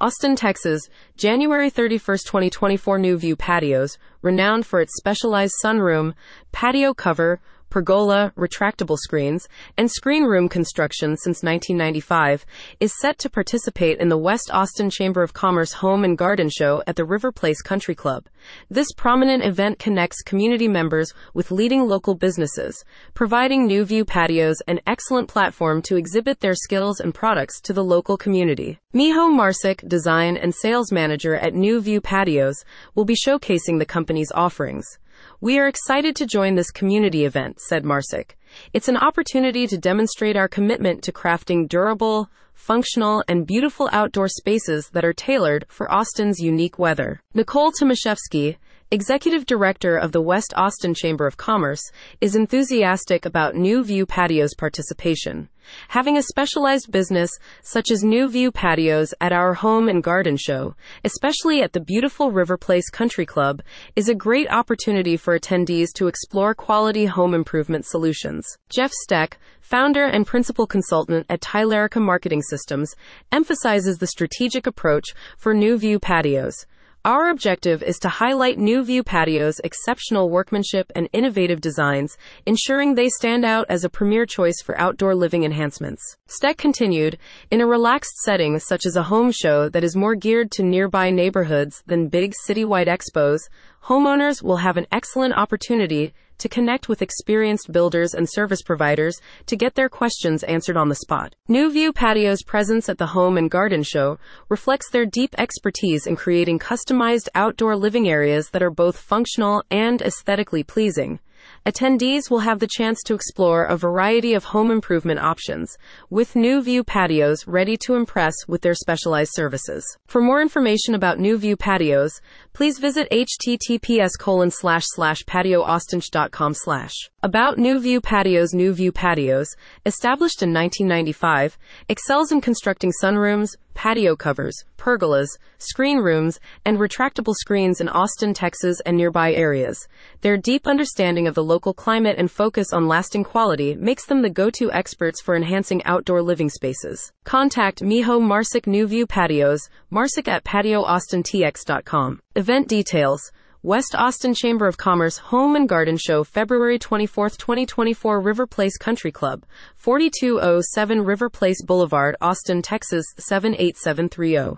Austin, Texas, January 31, 2024 Nu-View Patios, renowned for its specialized sunroom, patio cover, pergola, retractable screens, and screen room construction since 1995, is set to participate in the West Austin Chamber of Commerce Home and Garden Show at the River Place Country Club. This prominent event connects community members with leading local businesses, providing Nu-View patios an excellent platform to exhibit their skills and products to the local community. Miho Marsick, design and sales manager at Nu-View Patios, will be showcasing the company's offerings. We are excited to join this community event, said Marsick. It's an opportunity to demonstrate our commitment to crafting durable, functional, and beautiful outdoor spaces that are tailored for Austin's unique weather. Nicole Tomaszewski, executive director of the West Austin Chamber of Commerce, is enthusiastic about Nu-View Patios participation. Having a specialized business such as Nu-View Patios at our home and garden show, especially at the beautiful River Place Country Club, is a great opportunity for attendees to explore quality home improvement solutions. Jeff Steck, founder and principal consultant at Tylerica Marketing Systems, emphasizes the strategic approach for Nu-View Patios. Our objective is to highlight Nu-View Patio's exceptional workmanship and innovative designs, ensuring they stand out as a premier choice for outdoor living enhancements. Steck continued, in a relaxed setting such as a home show that is more geared to nearby neighborhoods than big citywide expos, homeowners will have an excellent opportunity to connect with experienced builders and service providers to get their questions answered on the spot. Nu-View Patio's presence at the Home and Garden Show reflects their deep expertise in creating customized outdoor living areas that are both functional and aesthetically pleasing attendees will have the chance to explore a variety of home improvement options, with Nu-View patios ready to impress with their specialized services. For more information about Nu-View patios, please visit https colon slash slash patioaustintx.com slash. About Nu-View Patios Nu-View Patios, established in 1995, excels in constructing sunrooms, patio covers, pergolas, screen rooms, and retractable screens in Austin, Texas, and nearby areas. Their deep understanding of the local climate and focus on lasting quality makes them the go to experts for enhancing outdoor living spaces. Contact Miho Marsick Nu-View Patios, marsick at patioaustintx.com. Event details. West Austin Chamber of Commerce Home and Garden Show, February 24, 2024, River Place Country Club, 4207 River Place Boulevard, Austin, Texas 78730.